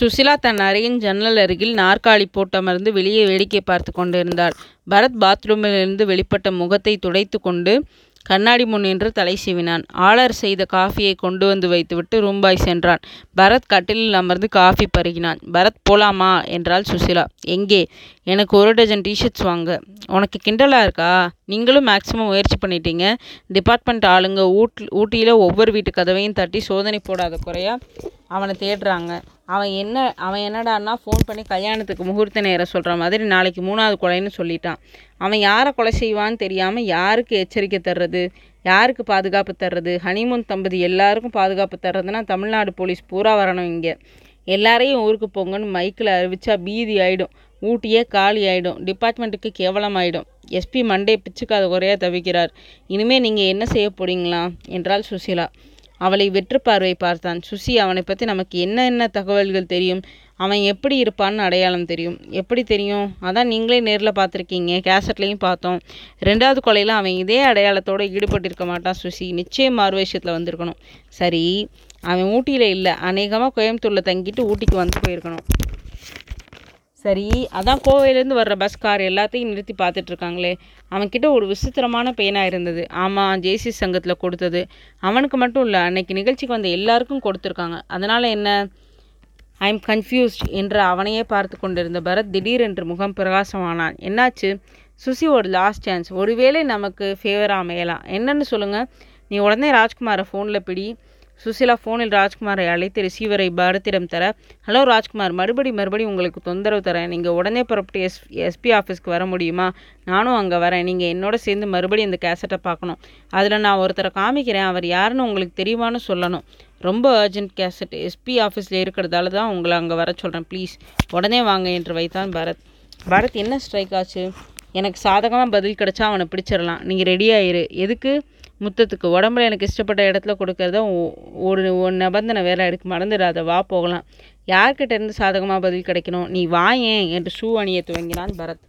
சுசிலா தன் அறையின் ஜன்னல் அருகில் நாற்காலி போட்டமர்ந்து வெளியே வேடிக்கை பார்த்து கொண்டிருந்தாள். பரத் பாத்ரூமிலிருந்து வெளிப்பட்ட முகத்தை துடைத்து கொண்டு கண்ணாடி முன் நின்று தலை சீவினான். ஆர்டர் செய்த காஃபியை கொண்டு வந்து வைத்துவிட்டு ரூம்பாய் சென்றான். பரத் கட்டிலில் அமர்ந்து காஃபி பருகினான். பரத் போலாமா? என்றாள் சுசிலா. எங்கே? எனக்கு ஒரு டஜன் டிஷர்ட்ஸ் வாங்க. உனக்கு கிண்டலாக இருக்கா? நீங்களும் மேக்சிமம் முயற்சி பண்ணிட்டீங்க. டிபார்ட்மெண்ட் ஆளுங்க ஊட் ஊட்டியில் ஒவ்வொரு வீட்டு கதவையும் தட்டி சோதனை போடாத குறையா அவனை தேடுறாங்க. அவன் என்ன அவன் என்னடான்னா ஃபோன் பண்ணி கல்யாணத்துக்கு முகூர்த்த நேரம் சொல்கிற மாதிரி நாளைக்கு மூணாவது கொலைன்னு சொல்லிட்டான். அவன் யாரை கொலை செய்வான்னு தெரியாமல் யாருக்கு எச்சரிக்கை தர்றது? யாருக்கு பாதுகாப்பு தர்றது? ஹனிமூன் தம்பதி எல்லாருக்கும் பாதுகாப்பு தர்றதுன்னா தமிழ்நாடு போலீஸ் பூரா வரணும் இங்கே எல்லாரையும் ஊருக்கு போங்கன்னு மைக்கில் அறிவிச்சா பீதி ஆகிடும் ஊட்டியே காலி ஆகிடும் டிபார்ட்மெண்ட்டுக்கு கேவலமாகிடும் எஸ்பி மண்டே பிச்சுக்காத குறையாக தவிக்கிறார். இனிமேல் நீங்கள் என்ன செய்ய போறீங்களா? என்றால் சுசிலா. அவளை வெற்று பார்வை பார்த்தான். சுசி அவனை பற்றி நமக்கு என்ன என்ன தகவல்கள் தெரியும்? அவன் எப்படி இருப்பான்னு அடையாளம் தெரியும். எப்படி தெரியும்? அதான் நீங்களே நேரில் பார்த்துருக்கீங்க கேசட்லேயும் பார்த்தோம். ரெண்டாவது கொலையில அவன் இதே அடையாளத்தோட ஈடுபட்டிருக்க மாட்டான் சுசி. நிச்சயம் மார்வேஷத்தில் வந்திருக்கணும். சரி, அவன் ஊட்டியில் இல்லை அநேகமாக கோயம்புத்தூரில் தங்கிட்டு ஊட்டிக்கு வந்து போயிருக்கணும். சரி, அதான் கோவையிலேருந்து வர்ற பஸ், கார் எல்லாத்தையும் நிறுத்தி பார்த்துட்ருக்காங்களே அவன்கிட்ட ஒரு விசித்திரமான பேனா இருந்தது. ஆமாம் ஜேசி சங்கத்தில் கொடுத்தது. அவனுக்கு மட்டும் இல்லை அன்னைக்கு நிகழ்ச்சிக்கு வந்த எல்லாருக்கும் கொடுத்துருக்காங்க அதனால் என்ன? ஐம் கன்ஃப்யூஸ்ட் என்று அவனையே பார்த்து கொண்டிருந்த பரத் திடீரென்று முகம் பிரகாசமானான். என்னாச்சு? சுசி ஒரு லாஸ்ட் சான்ஸ். ஒருவேளை நமக்கு ஃபேவர் அமையலாம். என்னன்னு சொல்லுங்கள் நீ உடனே ராஜ்குமாரை ஃபோனில் பிடி. சுசிலா ஃபோனில் ராஜ்குமாரை அழைத்து ரிசீவரை பாரத்திடம் தர, ஹலோ ராஜ்குமார் மறுபடி மறுபடி உங்களுக்கு தொந்தரவு தரேன். நீங்கள் உடனே புறப்பட்டு எஸ். எஸ்பி ஆஃபீஸ்க்கு வர முடியுமா? நானும் அங்கே வரேன். நீங்கள் என்னோட சேர்ந்து மறுபடி இந்த கேசட்டை பார்க்கணும். அதில் நான் ஒருத்தரை காமிக்கிறேன். அவர் யாருன்னு உங்களுக்கு தெரியுமான்னு சொல்லணும். ரொம்ப அர்ஜென்ட் கேசட். எஸ்பி ஆஃபீஸில் இருக்கிறதால தான் உங்களை அங்கே வர சொல்கிறேன் ப்ளீஸ் உடனே வாங்க என்று வைத்தான் பரத். பரத் என்ன ஸ்ட்ரைக் ஆச்சு? எனக்கு சாதகமாக பதில் கிடச்சா அவனை பிடிச்சிடலாம். நீங்கள் ரெடியாயிரு எதுக்கு? முத்தத்துக்கு. உடம்புல எனக்கு இஷ்டப்பட்ட இடத்துல கொடுக்கறத ஒரு நிபந்தனை வேற எடுக்க மறந்துடாத. வா போகலாம். யார்கிட்ட இருந்து சாதகமாக பதில் கிடைக்கணும்? நீ வாயேன் என்று ஷூ அணிய துவங்கினான் பரத்.